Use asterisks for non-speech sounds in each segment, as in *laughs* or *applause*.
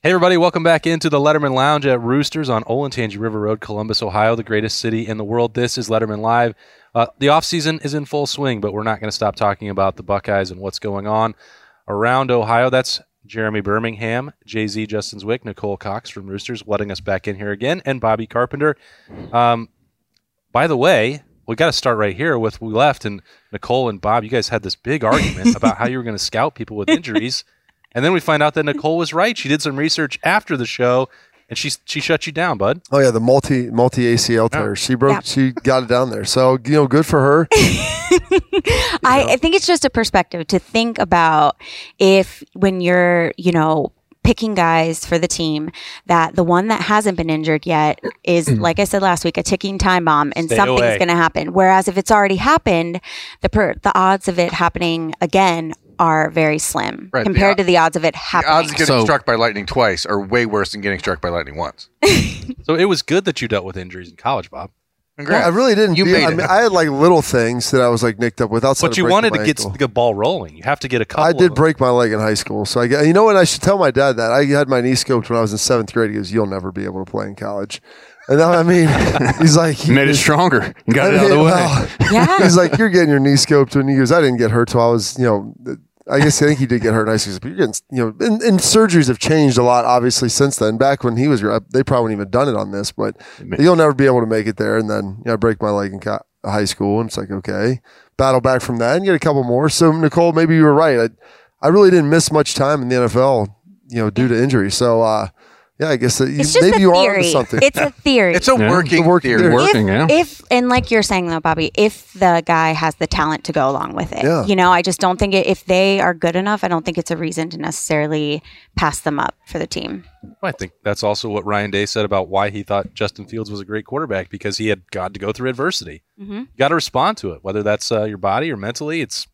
Hey, everybody, welcome back into the Letterman Lounge at Roosters on Olentangy River Road, Columbus, Ohio, the greatest city in the world. This is Letterman Live. Uh, the offseason is in full swing, but we're not going to stop talking about the Buckeyes and what's going on around Ohio. That's Jeremy Birmingham, Jay Z, Justin Zwick, Nicole Cox from Roosters, letting us back in here again, and Bobby Carpenter. Um, by the way, we got to start right here with we left, and Nicole and Bob, you guys had this big argument about how you were going to scout people with injuries. *laughs* And then we find out that Nicole was right. She did some research after the show, and she she shut you down, bud. Oh yeah, the multi multi ACL tear. She broke. Yeah. She got it down there. So you know, good for her. *laughs* I, I think it's just a perspective to think about if when you're, you know, picking guys for the team that the one that hasn't been injured yet is *clears throat* like I said last week a ticking time bomb and Stay something's going to happen whereas if it's already happened the per, the odds of it happening again are very slim Right, compared od- to the odds of it The happening. odds of getting So- struck by lightning twice are way worse than getting struck by lightning once. *laughs* So it was good that you dealt with injuries in college, Bob. Congrats. I really didn't. You be- made I it. mean, I had like little things that I was like nicked up with outside. But you breaking wanted to get ankle. the ball rolling. You have to get a couple. I of did them. break my leg in high school, so I got. You know what? I should tell my dad that I had my knee scoped when I was in seventh grade. He goes, "You'll never be able to play in college." And then, I mean, *laughs* he's like, You made it stronger. You got it out of the *laughs* way. well, yeah. he's like, you're getting your knee scoped, and he goes, I didn't get hurt till I was, you know, I guess I think he did get hurt in high school, but you're getting, you know, and, and surgeries have changed a lot, obviously, since then. Back when he was, they probably wouldn't even done it on this, but you'll never be able to make it there. And then, you know, I break my leg in co- high school, and it's like, okay, battle back from that and get a couple more. So, Nicole, maybe you were right. I, I really didn't miss much time in the NFL, you know, due to injury. So, uh, yeah, I guess that you, It's just maybe a you are theory. onto something. It's a *laughs* theory. it's a Yeah. working, It's a working theory. theory. Working, if, yeah. if and like you're saying though, Bobby, if the guy has the talent to go along with it, Yeah. you know, I just don't think it, if they are good enough, I don't think it's a reason to necessarily pass them up for the team. I think that's also what Ryan Day said about why he thought Justin Fields was a great quarterback because he had got to go through adversity. Mhm. You got to respond to it, whether that's uh, your body or mentally. It's.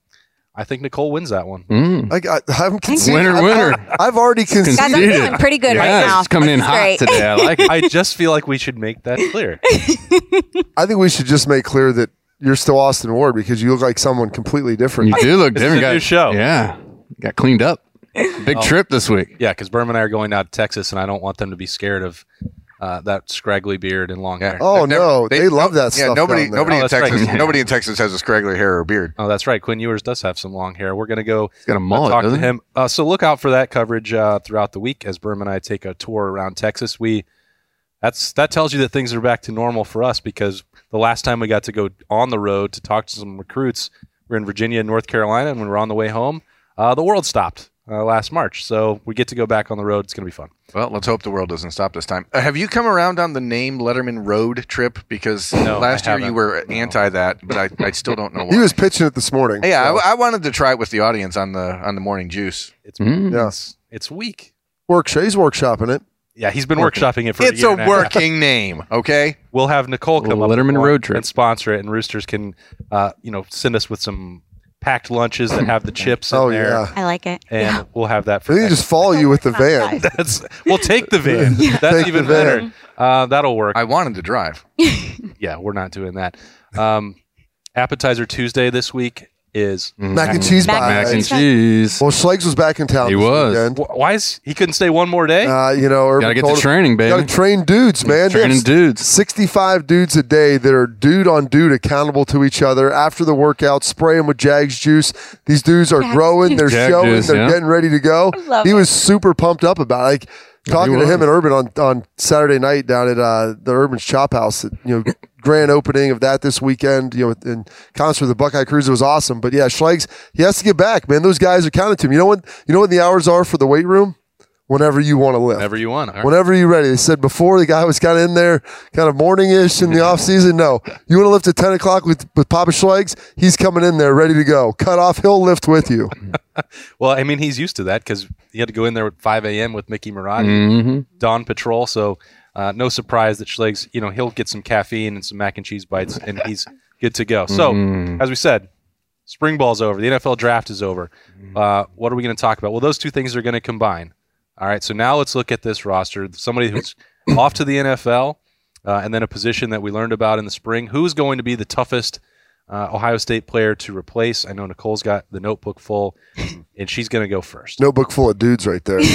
I think Nicole wins that one. Mm. I, I, I'm conceded. Winner, I've- winner. I've already conceded. Guys, I'm Conceded. feeling pretty good right now. It's coming in This is hot great. today. I like it. I just feel like we should make that clear. *laughs* I think we should just make clear that you're still Austin Ward because you look like someone completely different. You do look This is different. a new show. Yeah. Got cleaned up. Big trip this week. Yeah, because Berman and I are going out to Texas, and I don't want them to be scared of uh, that scraggly beard and long hair. oh They've never- no, they, love that yeah, stuff. nobody, down there. nobody Oh, in that's right. Texas, nobody in Texas has a scraggly hair or beard. Oh, that's right. Quinn Ewers does have some long hair. We're going to go He's got a uh, mullet, talk to him. Uh, so look out for that coverage uh, throughout the week as Berman and I take a tour around Texas. We that's that tells you that things are back to normal for us because the last time we got to go on the road to talk to some recruits, we are in Virginia and North Carolina, and when we're on the way home, uh, the world stopped uh, last March. So we get to go back on the road. It's going to be fun. Well, let's hope the world doesn't stop this time. Uh, have you come around on the name Letterman Road trip? Because No, last year you were No. anti that, but I, I still don't know why. *laughs* He was pitching it this morning. yeah, so I, I wanted to try it with the audience on the on the morning juice. It's Mm. yeah. it's, it's weak. work. He's workshopping it. Yeah, he's been workshopping it for It's a, year a working name, okay? We'll have Nicole come Letterman with one road trip. and sponsor it, and Roosters can, uh, you know, send us with some packed lunches that have the *laughs* chips in Oh there, yeah. I like it. and we'll have that for. I think you next- just follow you with the van. *laughs* That's we'll take the van. *laughs* Take That's the even van. better. Uh, that'll work. I wanted to drive. yeah, we're not doing that. Um, appetizer Tuesday this week is. Mac and cheese Mac and Mac and cheese. Well, Schlegs was back in town. He this was. weekend. Wh- Why is he couldn't stay one more day? Uh, you know, Urban Gotta get told the him- training, baby. Gotta train dudes, man. They have Training dudes. 65 dudes a day that are dude on dude accountable to each other after the workout, spray them with Jags juice. These dudes are Jags growing, they're Jag showing, juice, they're yeah. getting ready to go. love He it. was super pumped up about it. Like talking to him and Urban on, on Saturday night down at uh, the Urban's Chop House, you know, grand opening of that this weekend, you know, in concert with the Buckeye Cruise. It was awesome. But yeah, Schlegs, he has to get back, man. Those guys are counting to him. You know what, you know what the hours are for the weight room? Whenever you want to lift. Whenever you want. All right. Whenever you're ready. They said before the guy was kind of in there, kind of morning-ish in the off season. No, you want to lift at 10 o'clock with, with Papa Schlegs? He's coming in there ready to go. Cut off, he'll lift with you. *laughs* *laughs* Well, I mean, he's used to that because he had to go in there at 5 a.m. with Mickey Marotti, Mm-hmm. dawn patrol. So uh, no surprise that Schleg's, you know, he'll get some caffeine and some mac and cheese bites, and he's good to go. So Mm-hmm. as we said, spring ball's over. The NFL draft is over. Uh, what are we going to talk about? Well, those two things are going to combine. All right. So now let's look at this roster. Somebody who's *coughs* off to the NFL, uh, and then a position that we learned about in the spring. Who's going to be the toughest uh, Ohio State player to replace? I know Nicole's got the notebook full, and she's going to go first. Notebook full of dudes right there. *laughs*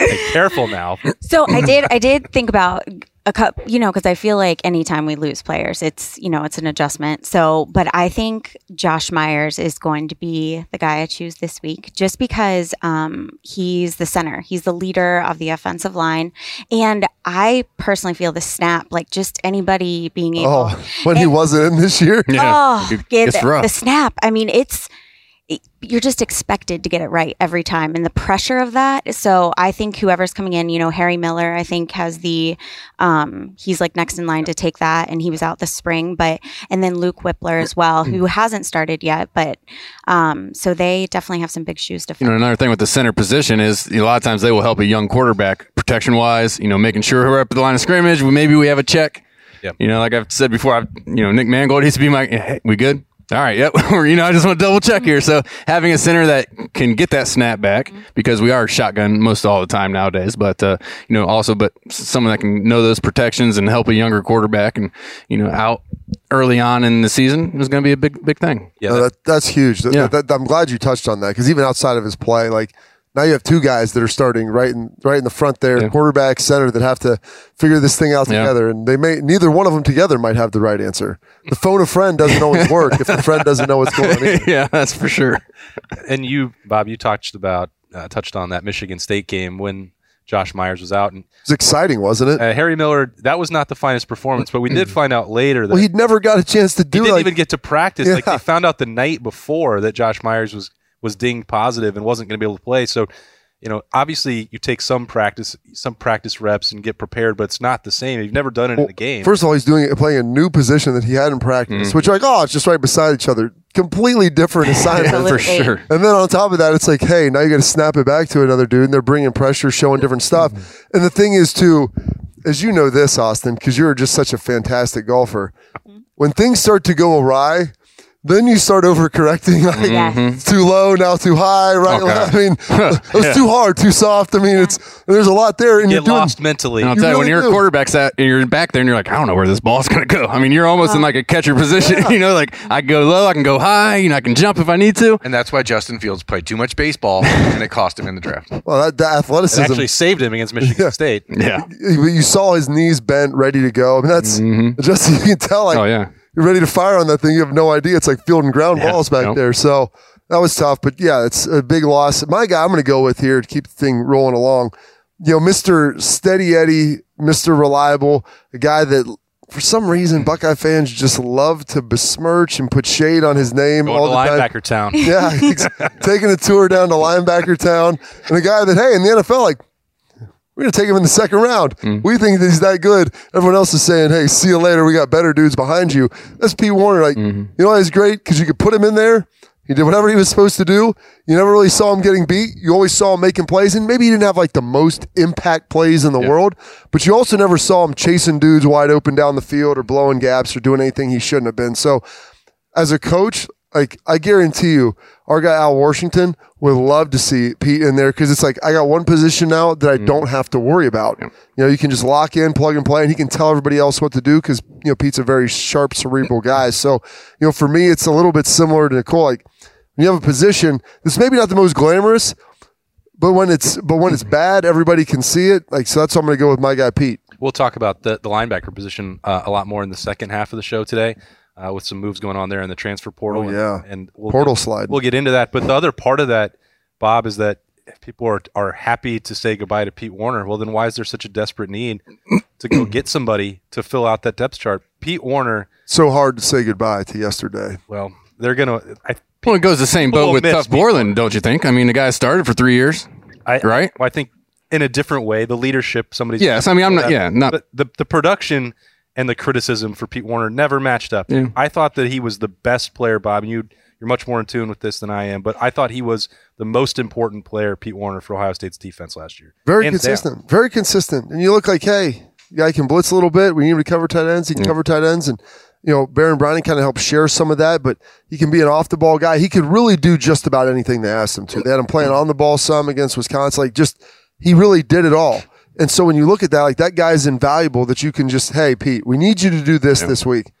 Exactly. careful now. So I did. I did think about a cup. You know, because I feel like anytime we lose players, it's you know it's an adjustment. So, but I think Josh Myers is going to be the guy I choose this week, just because um, he's the center. He's the leader of the offensive line, and I personally feel the snap. Like just anybody being able. Oh, *laughs* when he wasn't in this year. *laughs* Oh, It- get it's the, rough. the snap. I mean, it's it- you're just expected to get it right every time, and the pressure of that. So I think whoever's coming in, you know, Harry Miller, I think has the um, he's like next in line to take that, and he was out this spring. But and then Luke Wypler as well, who hasn't started yet, but um, so they definitely have some big shoes to fill You know, fill. another thing with the center position is you know, a lot of times they will help a young quarterback protection wise. You know, making sure we're up at the line of scrimmage. we- Maybe we have a check. Yep. You know, like I've said before, I've, you know, Nick Mangold used to be my. Hey, we good? All right. Yep. *laughs* Or, you know, I just want to double check here. So having a center that can get that snap back because we are shotgun most all the time nowadays, but uh, you know, also but someone that can know those protections and help a younger quarterback and you know out early on in the season is going to be a big big thing. Yeah, No, that- that, that's huge. Th- Yeah. that- I'm glad you touched on that because even outside of his play, like now you have two guys that are starting right in right in the front there, Yeah. quarterback, center, that have to figure this thing out Yeah. together, and they may neither one of them together might have the right answer. The phone a friend doesn't always *laughs* work if the friend doesn't know what's going on. either. yeah, that's for sure. and you, Bob, you touched about uh, touched on that Michigan State game when Josh Myers was out, and it was exciting, wasn't it? uh, Harry Miller. That was not the finest performance, but we did find out later that Well, he'd never got a chance to do. It. He didn't like even get to practice. Like Yeah. they found out the night before that Josh Myers was was dinged positive and wasn't going to be able to play. So, you know, obviously you take some practice, some practice reps and get prepared, but it's not the same. You've never done it in a game. First of all, he's doing it, playing a new position that he hadn't practiced, mm-hmm. which like, oh, it's just right beside each other. Completely different assignment. for *laughs* sure. And then on top of that, it's like, hey, now you got to snap it back to another dude, and they're bringing pressure, showing different stuff. Mm-hmm. And the thing is, too, as you know this, Austin, because you're just such a fantastic golfer. Mm-hmm. When things start to go awry, then you start overcorrecting. *laughs* Like, mm-hmm. Yes. it's too low, now too high, right? Okay. *laughs* I mean, *laughs* it was too hard, too soft. I mean, it's there's a lot there, and get you're doing. lost mentally. And I'll You tell you, when really you're do. a quarterback's at, and you're back there, and you're like, I don't know where this ball's gonna go. I mean, you're almost in like a catcher position. you know, like I can go low, I can go high, you know, I can jump if I need to. And that's why Justin Fields played too much baseball, and it cost him in the draft. Well, that, that It athleticism. actually saved him against Michigan State. Yeah. you you saw his knees bent, ready to go. I mean, that's mm-hmm. just you can tell. Like, Oh yeah. You're ready to fire on that thing. You have no idea. It's like field and ground Yeah, balls back nope. there. So that was tough. But yeah, it's a big loss. My guy, I'm going to go with here to keep the thing rolling along. You know, Mr. Steady Eddie, Mr. Reliable, a guy that for some reason Buckeye fans just love to besmirch and put shade on his name Going all the time. linebacker town. *laughs* Yeah, *laughs* taking a tour down to linebacker town, and a guy that hey in the NFL like we're gonna take him in the second round. Hmm. We think that he's that good. Everyone else is saying, hey, see you later. We got better dudes behind you. That's Pete Werner. Like mm-hmm. you know, why he's great because you could put him in there. He did whatever he was supposed to do. You never really saw him getting beat. You always saw him making plays, and maybe he didn't have like the most impact plays in the world, but you also never saw him chasing dudes wide open down the field or blowing gaps or doing anything he shouldn't have been. So as a coach, like I guarantee you, our guy Al Washington would love to see Pete in there because it's like I got one position now that I don't have to worry about. You know, you can just lock in, plug and play, and he can tell everybody else what to do because you know Pete's a very sharp, cerebral guy. So you know, for me, it's a little bit similar to Nicole. Like when you have a position that's maybe not the most glamorous, but when it's but when it's bad, everybody can see it. Like so, that's why I'm going to go with my guy Pete. We'll talk about the, the linebacker position uh, a lot more in the second half of the show today, uh, with some moves going on there in the transfer portal. Oh, and- yeah. and, we'll Portal get, slide. We'll get into that. But the other part of that, Bob, is that if people are are happy to say goodbye to Pete Werner, well, then why is there such a desperate need to go get somebody to fill out that depth chart? Pete Werner, So hard to say goodbye to yesterday. well, they're gonna. I, Well, it goes the same boat with miss Tuf. Borland, don't you think? I mean, the guy started for three years, I right? Well, I think in a different way, the leadership. Somebody's Yes, I mean, I'm not. Yeah, not. but the the production and the criticism for Pete Werner never matched up. Yeah. I thought that he was the best player, Bob. And you you're much more in tune with this than I am, but I thought he was the most important player, Pete Werner, for Ohio State's defense last year. Very Hands down. consistent. Very consistent. And you look like, hey, guy can blitz a little bit. We need him to cover tight ends. He can cover tight ends. And, you know, Baron Browning kind of helped share some of that, but he can be an off the ball guy. He could really do just about anything they asked him to. They had him playing on the ball some against Wisconsin. Like, just, he really did it all. And so when you look at that, like, that guy is invaluable that you can just, hey, Pete, we need you to do this this week.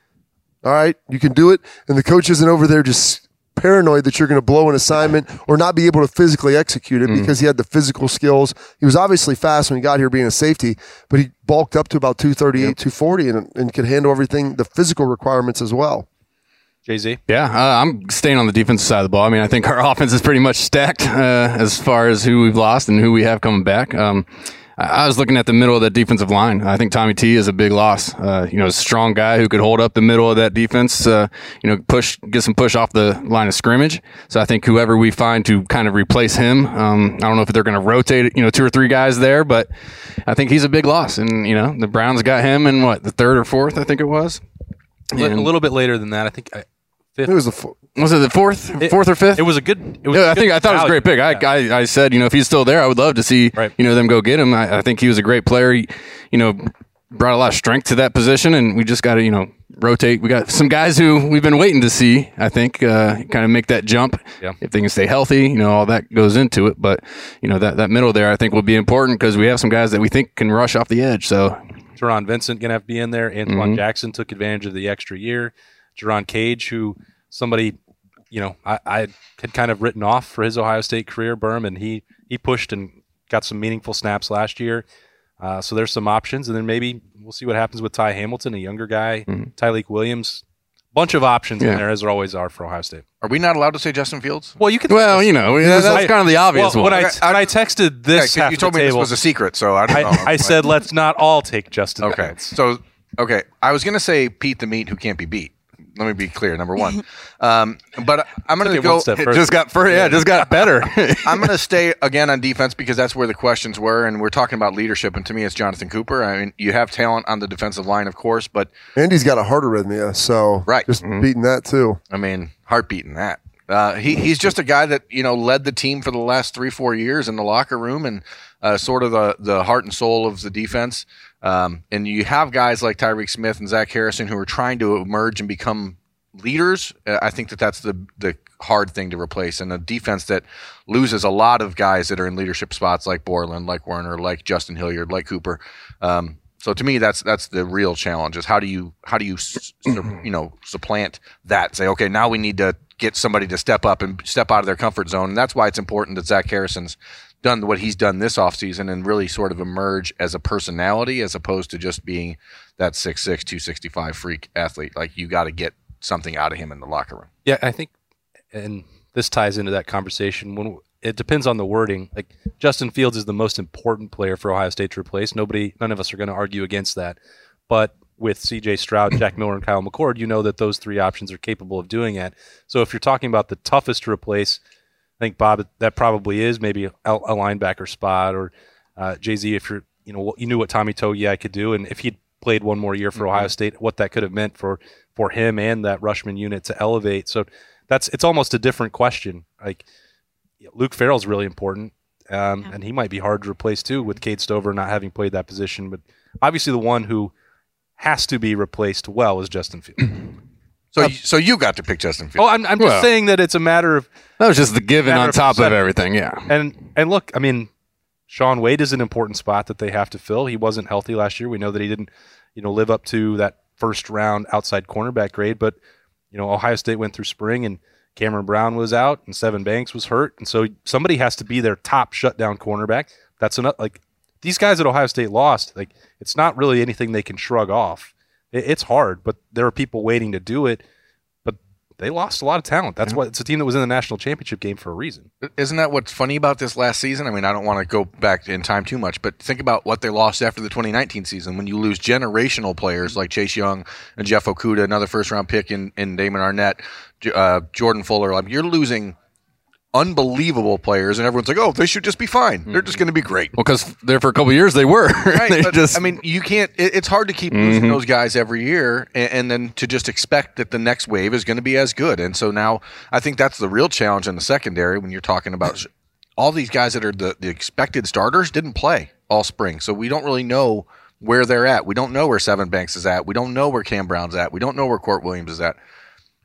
All right, you can do it. And the coach isn't over there just paranoid that you're going to blow an assignment or not be able to physically execute it because he had the physical skills. He was obviously fast when he got here being a safety, but he bulked up to about 238, 240 and, and could handle everything, the physical requirements as well. Jay Z. Yeah, uh, I'm staying on the defensive side of the ball. I mean, I think our *laughs* offense is pretty much stacked uh, as far as who we've lost and who we have coming back. Um, I was looking at the middle of that defensive line. I think Tommy T is a big loss. Uh, you know, a strong guy who could hold up the middle of that defense. Uh, you know, push, get some push off the line of scrimmage. So I think whoever we find to kind of replace him, um, I don't know if they're going to rotate, you know, two or three guys there, but I think he's a big loss. And you know, the Browns got him in what the third or fourth, I think it was. A little bit later than that, I think. I, fifth. It was the Was it the fourth, It- fourth or fifth? It was a good. It was Yeah, a I think I thought it was a great pick. I, Yeah. I, I said, you know, if he's still there, I would love to see, Right. you know, them go get him. I, I think he was a great player. He, you know, brought a lot of strength to that position, and we just got to, you know, rotate. We got some guys who we've been waiting to see. I think uh, kind of make that jump. Yeah. If they can stay healthy, you know, all that goes into it. But you know, that that middle there, I think, will be important because we have some guys that we think can rush off the edge. So Taron Vincent gonna have to be in there. Antwuan Mm-hmm. Jackson took advantage of the extra year. Jerron Cage, who somebody, you know, I, I had kind of written off for his Ohio State career, Berm, and he he pushed and got some meaningful snaps last year. Uh, so there's some options, and then maybe we'll see what happens with Ty Hamilton, a younger guy, Tyleek Williams. Bunch of options in Mm-hmm. There, as there always are for Ohio State. Are we not allowed to say Justin Fields? Well, you can. well, you know, that's I- kind of the obvious well, one. When I, I- when I texted this, Yeah, half you told the me this was a secret, so I don't know. I, I said let's not all take Justin. Okay. Fields. So, okay. I was going to say Pete the Meat who can't be beat. Let me be clear, number one. *laughs* Um, but I'm going to go. step it just got further. Yeah, it just got better. *laughs* *laughs* I'm going to stay again on defense because that's where the questions were, and we're talking about leadership. And to me, it's Jonathan Cooper. I mean, you have talent on the defensive line, of course, but Andy's got a heart arrhythmia, so Right. just beating that too. I mean, heartbeat in that. Uh, he, he's just a guy that you know led the team for the last three four years in the locker room and uh, sort of the the heart and soul of the defense. Um, and you have guys like Tyreke Smith and Zach Harrison who are trying to emerge and become leaders. Uh, I think that that's the the hard thing to replace, and a defense that loses a lot of guys that are in leadership spots like Borland, like Werner, like Justin Hilliard, like Cooper. Um, so to me, that's that's the real challenge: is how do you how do you su- *clears throat* you know supplant that? Say, okay, now we need to get somebody to step up and step out of their comfort zone, and that's why it's important that Zach Harrison's done what he's done this offseason and really sort of emerge as a personality as opposed to just being that 6'6", 265 freak athlete. Like you got to get something out of him in the locker room. Yeah, I think, and this ties into that conversation. When it depends on the wording. Like Justin Fields is the most important player for Ohio State to replace. Nobody, none of us are going to argue against that. But with C.J. Stroud, Jack Miller, and Kyle McCord, you know that those three options are capable of doing it. So if you're talking about the toughest to replace, I think Bob, that probably is maybe a, a linebacker spot or uh, Jay Z. If you're, you know, you knew what Tommy Togiai could do, and if he'd played one more year for Ohio State, what that could have meant for for him and that Rushmen unit to elevate. So that's it's almost a different question. Like Luke Farrell's really important, um, Yeah. and he might be hard to replace too with Cade Stover not having played that position. But obviously, the one who has to be replaced well is Justin Fields. *clears throat* So, you- so you got to pick Justin Fields. oh, I'm, I'm just Well- saying that it's a matter of That was just the given on of top of perception. everything. Yeah. And and look, I mean, Shaun Wade is an important spot that they have to fill. He wasn't healthy last year. We know that he didn't, you know, live up to that first round outside cornerback grade. But you know, Ohio State went through spring and Cameron Brown was out and Sevyn Banks was hurt, and so somebody has to be their top shutdown cornerback. That's enough. Like these guys at Ohio State lost. Like it's not really anything they can shrug off. It, it's hard, but there are people waiting to do it. They lost a lot of talent. That's why it's a team that was in the national championship game for a reason. Isn't that what's funny about this last season? I mean, I don't want to go back in time too much, but think about what they lost after the 2019 season when you lose generational players like Chase Young and Jeff Okudah, another first round pick in, in Damon Arnette, uh, Jordan Fuller. Like, you're losing unbelievable players, and everyone's like, oh, they should just be fine. They're just mm-hmm. going to be great. Well, because there for a couple of years they were. *laughs* Right, they but, just. I mean, you can't. It, it's hard to keep losing mm-hmm. those guys every year, and, and then to just expect that the next wave is going to be as good. And so now, I think that's the real challenge in the secondary when you're talking about all these guys that are the, the expected starters didn't play all spring, so we don't really know where they're at. We don't know where Sevyn Banks is at. We don't know where Cam Brown's at. We don't know where Court Williams is at.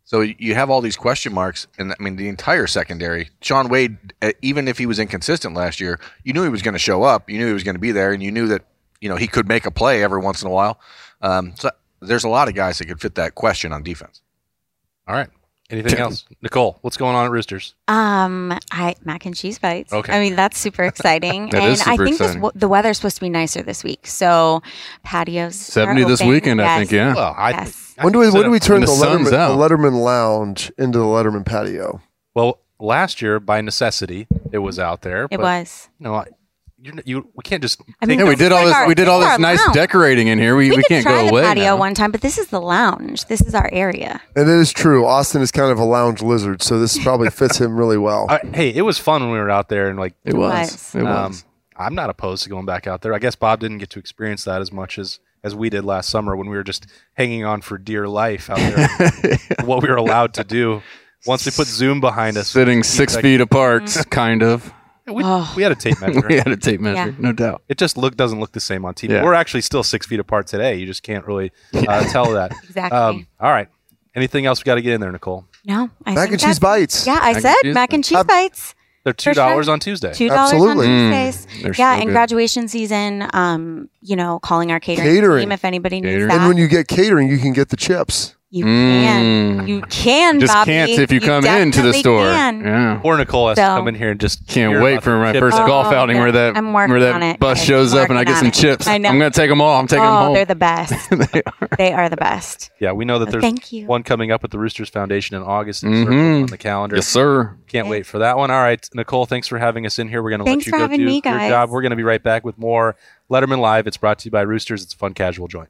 So you have all these question marks, and I mean the entire secondary. Shaun Wade, uh, even if he was inconsistent last year, you knew he was going to show up. You knew he was going to be there, and you knew that you know he could make a play every once in a while. Um, so there's a lot of guys that could fit that question on defense. All right. Anything else, *laughs* Nicole? What's going on at Roosters? Um, I mac and cheese bites. Okay. I mean that's super exciting, *laughs* That and is I think exciting. w- the weather's supposed to be nicer this week. So patios are 70 this open. weekend, I think, yeah. Well, I, Yes. I When do we when do we turn the, the Letterman, the. Letterman Lounge into the Letterman patio? Well, last year by necessity it was out there. It but, was. No, I- you you we can't just. I mean, Yeah, we did all like this. our- we did all this this is our nice lounge. decorating in here. We, We, we, could can't try go the away patio now. one time, but this is the lounge. This is our area. And it is true. Austin is kind of a lounge lizard, so this probably fits him really well. *laughs* Uh, hey, it was fun when we were out there, and like It was. was. It Um, was. I'm not opposed to going back out there. I guess Bob didn't get to experience that as much as as we did last summer when we were just hanging on for dear life out there. *laughs* what we were allowed to do once we put Zoom behind us. Sitting six like- feet apart, Mm-hmm. kind of. We, Oh. we had a tape *laughs* measure. we had a tape measure, Yeah. no doubt. It just look doesn't look the same on TV. Yeah. We're actually still six feet apart today. You just can't really uh, tell that. *laughs* Exactly. Um, all right. Anything else we got to get in there, Nicole? no, I Mac and cheese bites. Yeah, I and said cheese mac and cheese Uh, bites. They're two For sure. dollars on Tuesday. Two dollars on Absolutely. Tuesdays. Mm, yeah, so and good. graduation season. Um, you know, calling our catering, Catering. team if anybody needs Catering. that. And when you get catering, you can get the chips. You can, Mm. you can. Just Bobby. can't if you come into the store. can. Yeah. Poor Nicole has to come in here and just Can't wait for the my first Oh, golf outing yeah. where that I'm working where that on it. bus I'm shows up and I get some it. chips. I know. I'm gonna take them all. I'm taking them Oh, home. they're the *laughs* best. They are. they are the best. Yeah, we know that there's Thank you. one coming up with the Roosters Foundation in August and Mhm. on the calendar. Yes, sir. Can't wait for that one. All right, Nicole, thanks for having us in here. We're going to let you go do me, your job. We're going to be right back with more Letterman Live. It's brought to you by Roosters. It's a fun casual joint.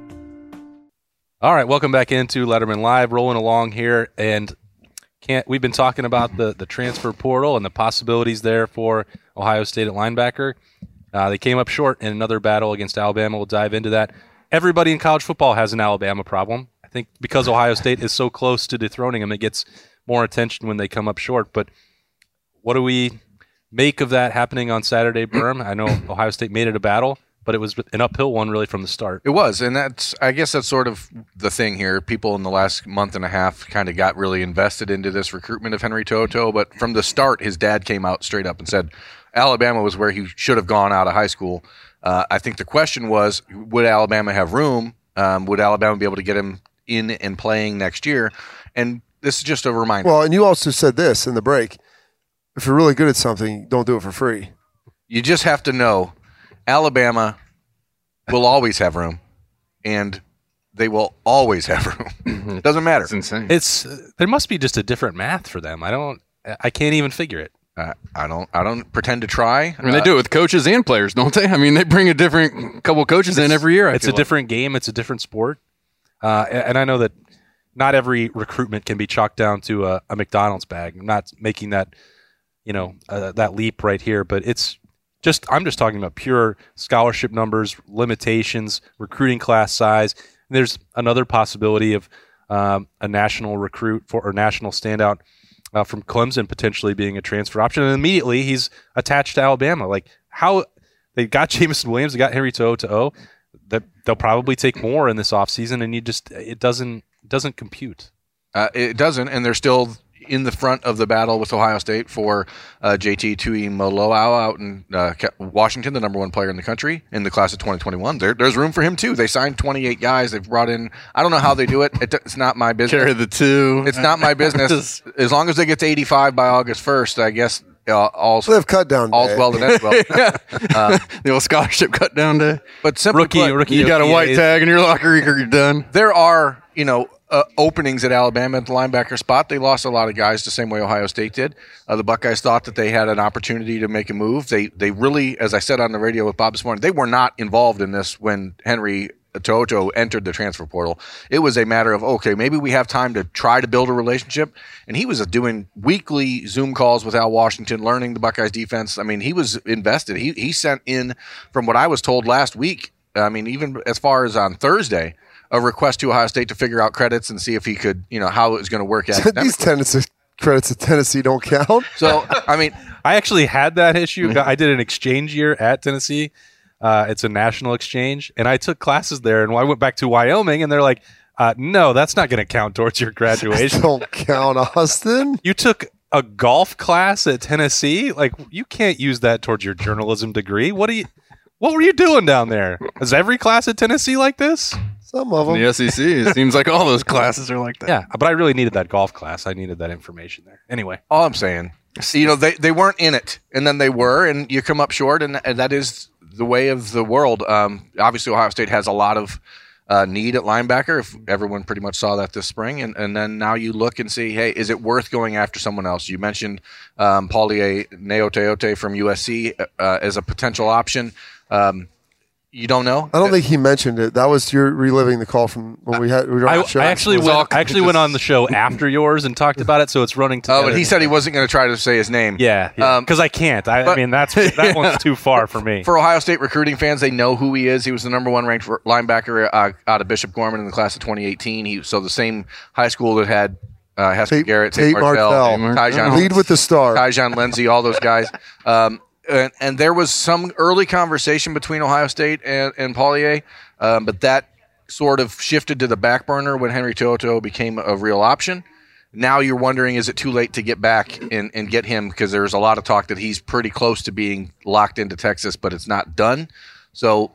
All right, welcome back into Letterman Live. Rolling along here, and can't we've been talking about the the transfer portal and the possibilities there for Ohio State at linebacker. Uh, they came up short in another battle against Alabama. We'll dive into that. Everybody in college football has an Alabama problem. I think because Ohio State is so close to dethroning them, it gets more attention when they come up short. But what do we make of that happening on Saturday, Berm? I know Ohio State made it a battle, but it was an uphill one really from the start. It was, and that's I guess that's sort of the thing here. People in the last month and a half kind of got really invested into this recruitment of Henry To'oTo'o, but from the start, his dad came out straight up and said Alabama was where he should have gone out of high school. Uh, I think the question was, would Alabama have room? Um, would Alabama be able to get him in and playing next year? And this is just a reminder. Well, and you also said this in the break. If you're really good at something, don't do it for free. you just have to know Alabama will always have room, and they will always have room. *laughs* it doesn't matter. It's insane. It's there must be just a different math for them. I don't. I can't even figure it. Uh, I don't. I don't pretend to try. I mean, they do it with coaches and players, don't they? I mean, they bring a different couple coaches in every year. I It's a like. different game. It's a different sport. Uh, and I know that not every recruitment can be chalked down to a, a McDonald's bag. I'm not making that, you know, uh, that leap right here. But it's just I'm just talking about pure scholarship numbers, limitations, recruiting class size. And there's another possibility of um, a national recruit for or national standout uh, from Clemson potentially being a transfer option, and immediately he's attached to Alabama. Like how they got *laughs* Jameson Williams, they got Henry Toho to O. That they'll probably take more in this offseason, and you just it doesn't doesn't compute. Uh, it doesn't, and they're still in the front of the battle with Ohio State for uh, JT Tuimoloau out in uh, Washington, the number one player in the country in the class of 2021. There, there's room for him too. They signed 28 guys. They've brought in. I don't know how they do it. it it's not my business. Carry the two. It's not my business. *laughs* As long as they get to 85 by August 1st, I guess uh, all's, So they have cut down all's day. well that ends well. *laughs* Uh, the old scholarship cut down day. but simply Rookie, put, rookie. You got a white tag in your locker, you're done. there are, you know, uh, openings at Alabama at the linebacker spot. They lost a lot of guys the same way Ohio State did. Uh, the Buckeyes thought that they had an opportunity to make a move. They they really, as I said on the radio with Bob this morning, they were not involved in this when Henry To'oTo'o entered the transfer portal. It was a matter of okay, maybe we have time to try to build a relationship. And he was doing weekly Zoom calls with Al Washington, learning the Buckeyes defense. I mean, he was invested. He he sent in, from what I was told last week. I mean, even as far as on Thursday, a request to Ohio State to figure out credits and see if he could, you know, how it was going to work out. *laughs* These tendencies credits at Tennessee don't count. So I mean, *laughs* I actually had that issue. I did an exchange year at Tennessee. Uh, it's a national exchange, and I took classes there. And I went back to Wyoming, and they're like, uh, "No, that's not going to count towards your graduation. *laughs* don't count, Austin. you took a golf class at Tennessee. Like, you can't use that towards your journalism degree. What do you? What were you doing down there? Is every class at Tennessee like this? Some of them. The SEC. It seems like all those classes are like that. Yeah, but I really needed that golf class. I needed that information there. Anyway, all I'm saying, see, you know, they, they weren't in it, and then they were, and you come up short, and, and that is the way of the world. Um, obviously, Ohio State has a lot of uh, need at linebacker. If everyone pretty much saw that this spring, and, and then now you look and see, hey, is it worth going after someone else? You mentioned um, Paulie Neoteote from USC uh, as a potential option. Um, you don't know. I don't think he mentioned it. That was your reliving the call from when we had. We were on I, the show. I actually It was all went, I actually went on the show after yours and talked about it, so it's running. Oh, but he said he wasn't going to try to say his name. Yeah, Um, because I can't. I, I but- mean, that's that *laughs* one's too far for me. For Ohio State recruiting fans, they know who he is. He was the number one ranked linebacker uh, out of Bishop Gorman in the class of 2018. He so the same high school that had uh, Haskell Tate- Garrett, Tate Tate Martell, Martell. Tyjon, Lead with the star. Tyjon Lindsey, all those guys. Um, and, and there was some early conversation between Ohio State and, and Paulier, um, but that sort of shifted to the back burner when Henry To'oTo'o became a real option. Now you're wondering, is it too late to get back and, and get him? Because there's a lot of talk that he's pretty close to being locked into Texas, but it's not done. So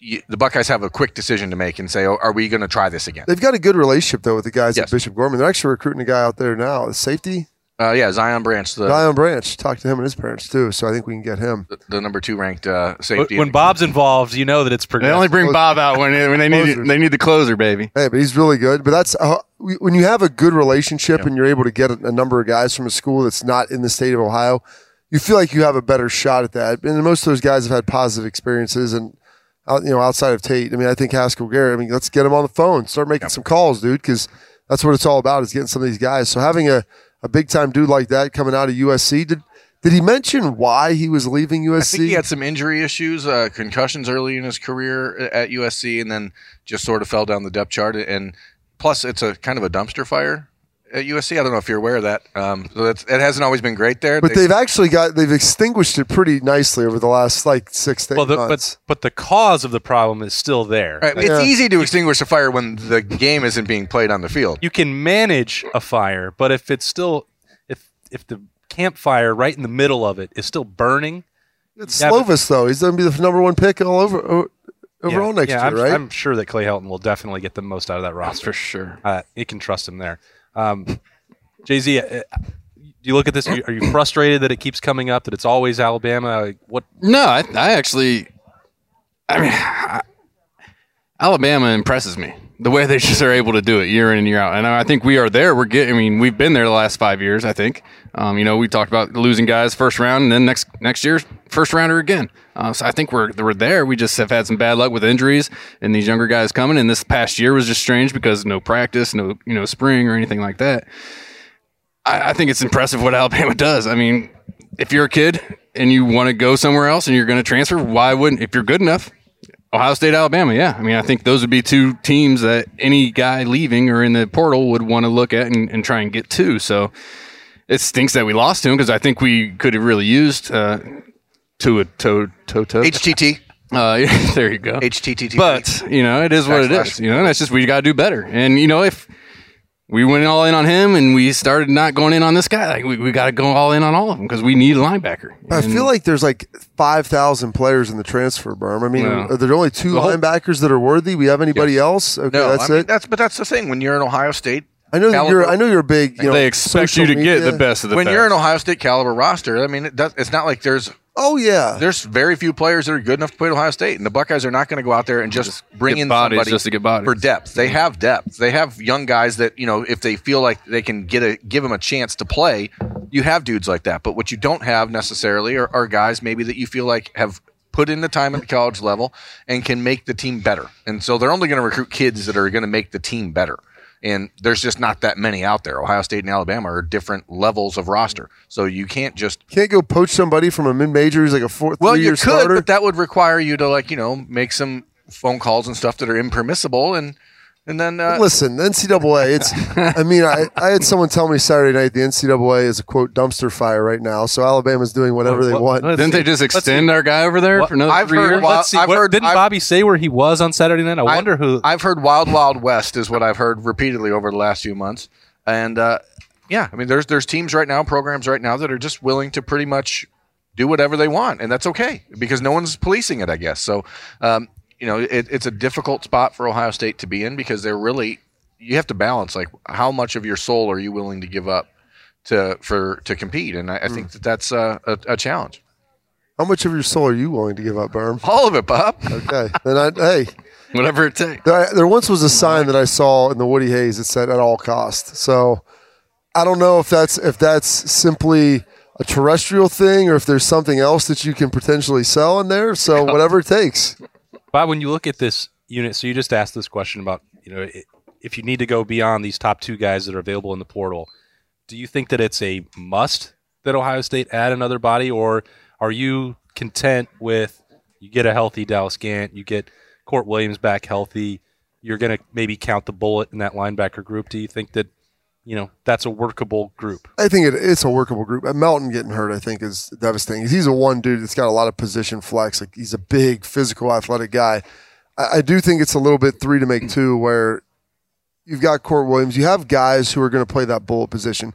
you, the Buckeyes have a quick decision to make and say, oh, are we going to try this again? They've got a good relationship though with the guys Yes. at Bishop Gorman. They're actually recruiting a guy out there now, the safety, Uh, yeah, Zion Branch, the, Dion Branch. Talked to him and his parents too, so I think we can get him. the number two ranked uh, safety. when Bob's involved, you know that it's They progressive. only bring Bob out when when they need they need the closer, baby. Hey, but he's really good. But that's uh, when you have a good relationship and you're able to get a, a number of guys from a school that's not in the state of Ohio, you feel like you have a better shot at that. And most of those guys have had positive experiences and. Out, you know, outside of Tate, I mean, I think Haskell Garrett. I mean, let's get him on the phone, start making some calls, dude, because that's what it's all about is getting some of these guys. So having a, a big time dude like that coming out of USC, did did he mention why he was leaving USC? I think he had some injury issues, uh, concussions early in his career at USC, and then just sort of fell down the depth chart. And plus, it's a kind of a dumpster fire at USC. I don't know if you're aware of that. Um, so that's, it hasn't always been great there. but They- they've actually got they've extinguished it pretty nicely over the last like six to well, the, months. but but the cause of the problem is still there. Right, It's Yeah. easy to extinguish a fire when the game isn't being played on the field. You can manage a fire, but if it's still if if the campfire right in the middle of it is still burning, It's Yeah, but- Slovis though. He's going to be the number one pick all over o- overall yeah, next yeah, year, I'm, right? I'm sure that Clay Helton will definitely get the most out of that roster. For sure. Uh, you can trust him there. Um, Jay Z, do you look at this. Are you, frustrated that it keeps coming up? That it's always Alabama? What? No, I, I actually, I mean, I, Alabama impresses me the way they *laughs* just are able to do it year in and year out. And I think we are there. We're getting. I mean, we've been there the last five years. I think. Um, you know, we talked about losing guys first round, and then next next year first rounder again. Uh, so I think we're we're there. We just have had some bad luck with injuries and these younger guys coming. And this past year was just strange because no practice, no you know spring or anything like that. I, I think it's impressive what *laughs* Alabama does. I mean, if you're a kid and you want to go somewhere else and you're going to transfer, why wouldn't? If you're good enough, Ohio State, Alabama, yeah. I mean, I think those would be two teams that any guy leaving or in the portal would want to look at and, and try and get to. So it stinks that we lost to him because I think we could have really used uh, to a to to to. HTT. Uh, *laughs* there you go. HTTT. But you know, it is what it is. You know, that's just we got to do better. And you know, if we went all in on him and we started not going in on this guy, like we, we got to go all in on all of them because we need a linebacker. I And- feel like there's like five thousand players in the transfer berm. I mean, Yeah. are there only two The whole- linebackers that are worthy? We have anybody else? Okay, no, that's I mean, it. that's but that's the thing. When you're in Ohio State, I know caliber- you're. I know you're a big. You know, they expect you social to get the best of the when best. you're an Ohio State caliber roster, I mean, it does, it's not like there's Oh yeah, there's very few players that are good enough to play at Ohio State, and the Buckeyes are not going to go out there and just, bring get in bodies somebody just to get bodies. for depth. They have depth. They have young guys that you know if they feel like they can get a give them a chance to play, you have dudes like that. But what you don't have necessarily are, are guys maybe that you feel like have put in the time at the college level and can make the team better. And so they're only going to recruit kids that are going to make the team better. And there's just not that many out there. Ohio State and Alabama are different levels of roster, so you can't just can't go poach somebody from a mid major who's like a fourth. well, you could, starter. but that would require you to like you know make some phone calls and stuff that are impermissible, and And then uh, Listen, the NCAA. It's. I mean, I, I had someone tell me Saturday night the NCAA is a quote dumpster fire right now. So Alabama's doing whatever they What- want. Didn't they just extend see. our guy over there What- for another I've three heard years? Well, Let's see. I've what- heard- didn't I've- Bobby say where he was on Saturday night? I wonder who. I've heard Wild Wild West is what I've heard repeatedly over the last few months, and uh, yeah, I mean, there's there's teams right now, programs right now that are just willing to pretty much do whatever they want, and that's okay because no one's policing it, I guess. So, um, you know, it, it's a difficult spot for Ohio State to be in because they're really you have to balance like how much of your soul are you willing to give up to for to compete, and I, I think that that's uh, a, a challenge. How much of your soul are you willing to give up, Berm? All of it, Bob. Okay. then I, hey, *laughs* Whatever it takes. there, there once was a sign that I saw in the Woody Hayes that said "at all cost." So I don't know if that's if that's simply a terrestrial thing or if there's something else that you can potentially sell in there. So whatever it takes. Bob, when you look at this unit, so you just asked this question about, you know, if you need to go beyond these top two guys that are available in the portal, do you think that it's a must that Ohio State add another body, or are you content with you get a healthy Dallas Gant, you get Court Williams back healthy, you're going to maybe count the bullet in that linebacker group? Do you think that, you know, that's a workable group? I think it, it's a workable group. And Melton getting hurt, I think, is devastating. He's a one dude that's got a lot of position flex. Like he's a big, physical, athletic guy. I, I do think it's a little bit three to make two, where you've got Court Williams. You have guys who are going to play that bullet position,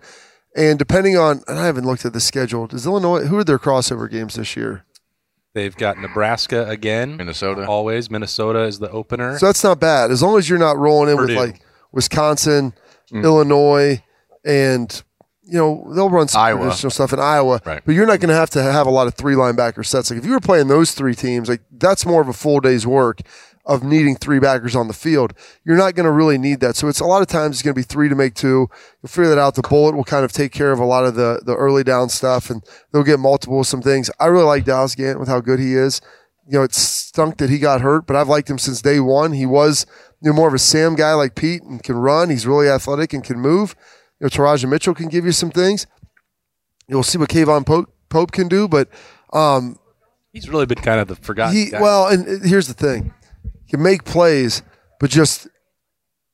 and depending on, and I haven't looked at the schedule. Does Illinois? Who are their crossover games this year? They've got Nebraska again, Minnesota. always. Minnesota is the opener. So that's not bad as long as you're not rolling in Purdue. with like Wisconsin, Mm. Illinois, and you know they'll run some Iowa. traditional stuff in Iowa. Right. But you're not going to have to have a lot of three linebacker sets. Like if you were playing those three teams, like that's more of a full day's work of needing three backers on the field. You're not going to really need that. So it's a lot of times it's going to be three to make two. You'll figure that out. The bullet will kind of take care of a lot of the the early down stuff, and they'll get multiple some things. I really like Dallas Gant with how good he is. You know, it stunk that he got hurt, but I've liked him since day one. He was you know, more of a Sam guy like Pete and can run. He's really athletic and can move. You know, Teradja Mitchell can give you some things. You'll see what K'Vaughan Pope, Pope can do, but um, He's really been kind of the forgotten he guy. well, and uh, here's the thing: he can make plays, but just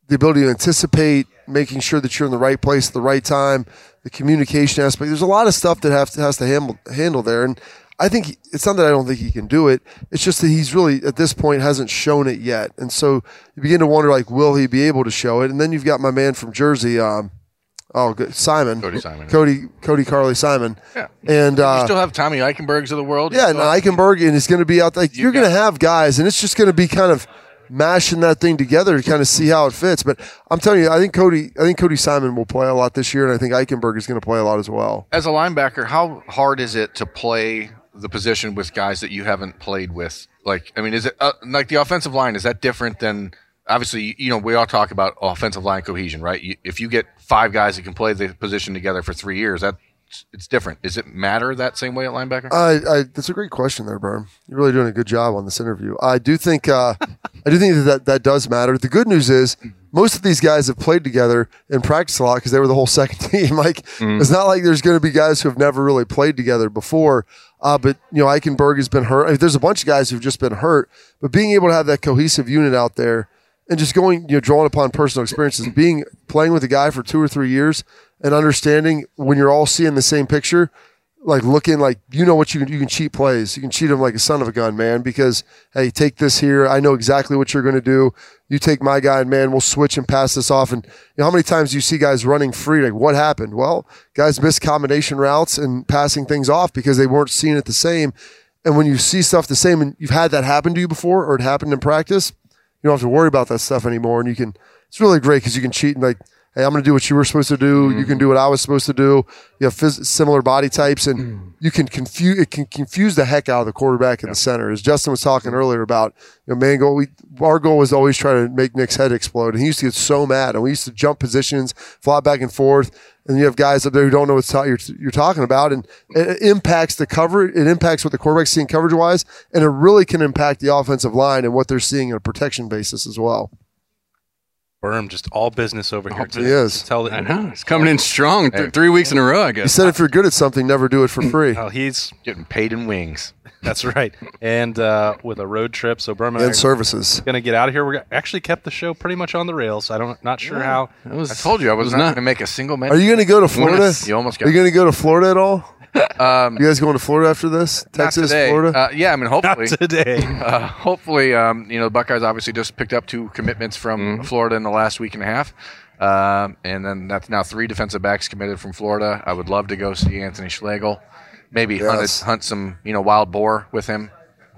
the ability to anticipate, making sure that you're in the right place at the right time, the communication aspect. There's a lot of stuff that have to, has to handle handle there, and I think he- it's not that I don't think he can do it. It's just that he's really at this point hasn't shown it yet, and so you begin to wonder like, will he be able to show it? And then you've got my man from Jersey. Um, Oh, good. Simon. Cody Simon. Cody, Cody Carly Simon. Yeah. And you uh, still have Tommy Eichenbergs of the world. yeah, You and Eichenberg, and he's going to be out. Like You you're going to have guys, and it's just going to be kind of mashing that thing together to kind of see how it fits. But I'm telling you, I think Cody, I think Cody Simon will play a lot this year, and I think Eichenberg is going to play a lot as well. As a linebacker, how hard is it to play the position with guys that you haven't played with? Like, I mean, is it uh, like the offensive line? Is that different than obviously? You know, we all talk about offensive line cohesion, right? You, if you get five guys that can play the position together for three years, that it's different. Does it matter that same way at linebacker? I, I, that's a great question there, Berm. You're really doing a good job on this interview. I do think, uh, *laughs* I do think that, that does matter. The good news is most of these guys have played together and practiced a lot because they were the whole *laughs* second team. Like it's not like there's going to be guys who have never really played together before. Uh, but you know, Eichenberg has been hurt. I mean, there's a bunch of guys who've just been hurt. But being able to have that cohesive unit out there and just going, you know, drawing upon personal experiences, being playing with a guy for two or three years and understanding when you're all seeing the same picture, like looking like you know what you can you can cheat plays. You can cheat them like a son of a gun, man. Because hey, take this here. I know exactly what you're going to do. You take my guy, and man, we'll switch and pass this off. And you know how many times do you see guys running free? Like what happened? Well, guys missed combination routes and passing things off because they weren't seeing it the same. And when you see stuff the same, and you've had that happen to you before, or it happened in practice, you don't have to worry about that stuff anymore. And you can. It's really great because you can cheat and like hey, I'm going to do what you were supposed to do. You can mm-hmm. do what I was supposed to do. You have phys- similar body types, and mm. you can confuse it can confuse the heck out of the quarterback in the center. As Justin was talking earlier about, you know, Mangold. We our goal was always try to make Nick's head explode, and he used to get so mad, and we used to jump positions, fly back and forth. And you have guys up there who don't know what ta- you're, you're talking about, and it impacts the cover. It impacts what the quarterback's seeing coverage wise, and it really can impact the offensive line and what they're seeing on a protection basis as well. Berm, just all business over here. He is. Tell I know. It's coming in strong. Th- three weeks in a row, I guess. He guess. said, if you're good at something, never do it for *laughs* free. Oh, he's Getting paid in wings. *laughs* That's right. And uh, with a road trip, so Berman and and are services. going to get out of here. We actually kept the show pretty much on the rails. I don't, not sure how. It was, I told you I was, was not not- going to make a single Are you going to go to Florida? You almost got Are you going to go to Florida at all? Um, You guys going to Florida after this? Texas, today. Florida. Uh, yeah, I mean, Not hopefully. today. *laughs* Uh, hopefully, um, you know, the Buckeyes obviously just picked up two commitments from Mm-hmm. Florida in the last week and a half. Um, and then that's now three defensive backs committed from Florida. I would love to go see Anthony Schlegel. Maybe hunt, hunt some, you know, wild boar with him.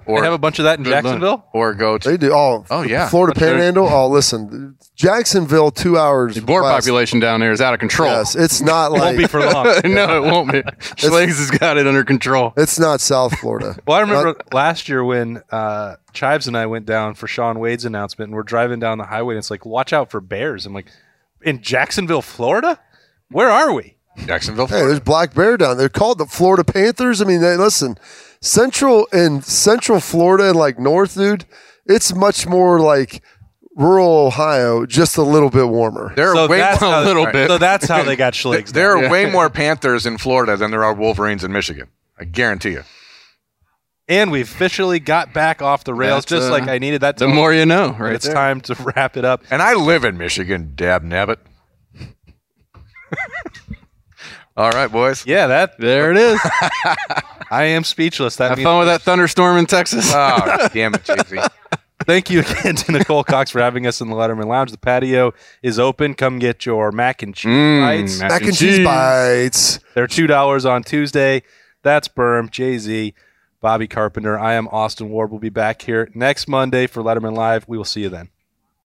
They Or, have a bunch of that in Good luck. Jacksonville. or go to. they do. Oh, Oh, yeah. Florida Panhandle. Oh, listen, Jacksonville, two hours. The boar west. population down there is out of control. Yes, it's not like Won't be for long. *laughs* no, it won't be. Schlegs has got it under control. it's not South Florida. *laughs* Well, I remember last year when uh, Chives and I went down for Shaun Wade's announcement, and we're driving down the highway, and it's like, watch out for bears. I'm like, in Jacksonville, Florida? Where are we? Jacksonville. Hey, there's black bear down there. They're called the Florida Panthers. I mean, they, listen, Central and Central Florida and like North, dude. It's much more like rural Ohio, just a little bit warmer. There are So way that's more, how, a little bit. So that's how they got Schlegs. there down. are way more Panthers in Florida than there are Wolverines in Michigan. I guarantee you. and we officially got back off the rails, That's, just uh, like I needed that. To be. The to more you know, But right it's there. time to wrap it up. And I live in Michigan, dab nabbit. *laughs* All right, boys. Yeah, that There it is. *laughs* I am speechless. That Have means fun with that thunderstorm in Texas. Oh, *laughs* damn it, JC. Thank you again to Nicole Cox for having us in the Letterman Lounge. The patio is open. Come get your mac and cheese Mm, bites. mac Mac and cheese bites. They're two dollars on Tuesday. That's Berm, Jay Z, Bobby Carpenter. I am Austin Ward. We'll be back here next Monday for Letterman Live. We will see you then.